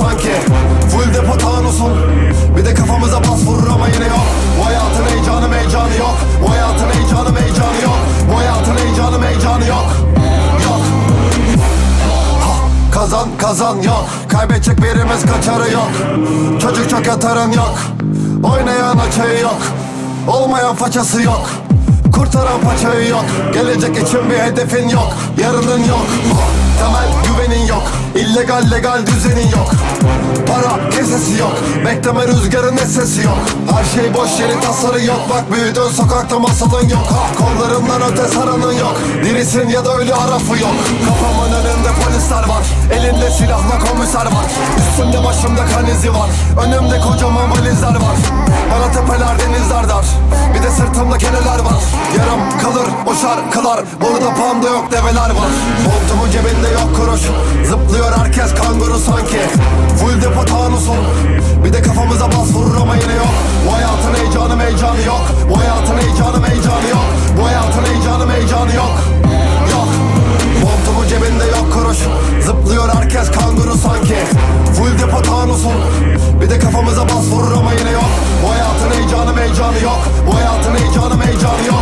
sanki. Full depo tanusun Bir de kafamıza bas vurur ama yine yok. Bu hayatın heyecanı meycanı yok. Bu hayatın heyecanı meycanı yok. Bu hayatın heyecanı meycanı yok. Yok. Ha, Kazan kazan yok. Kaybedecek birimiz kaçarı yok. Çocuk çok yatarın yok. Oynayan açığı yok. Olmayan façası yok. Kurtaran paçayı yok. Gelecek için bir hedefin yok. Yarının yok. Temel güvenin yok illegal legal düzenin yok. Para kesesi yok. Bekleme rüzgarın sesi yok. Her şey boş yeri tasarı yok. Bak büyüdün sokakta masalın yok. Ha, Kollarımdan öte saranın yok. Dirisin ya da ölü arafı yok. Kafamın önünde polisler var. Elinde silahla komiser var. Üstümde başımda kan izi var. Önümde kocaman valizler var. Bana tepeler denizler dar. Bir de sırtımda keneler var. Yarım kalır o şarkılar Burada panda yok develer var. Montumun cebinde yok kuruş. Zıplıyor herkes kanguru sanki. Full depo tanusun Bir de kafamıza bas vurur ama yine yok. Bu hayatın heyecanı meycanı yok. Bu hayatın heyecanı meycanı yok. Bu hayatın heyecanı meycanı yok. Yok. Montumu cebinde yok kuruş. Zıplıyor herkes kanguru sanki. Full depo tanusun Bir de kafamıza bas vurur ama yine yok. Bu hayatın heyecanı meycanı yok. Bu hayatın heyecanı meycanı yok.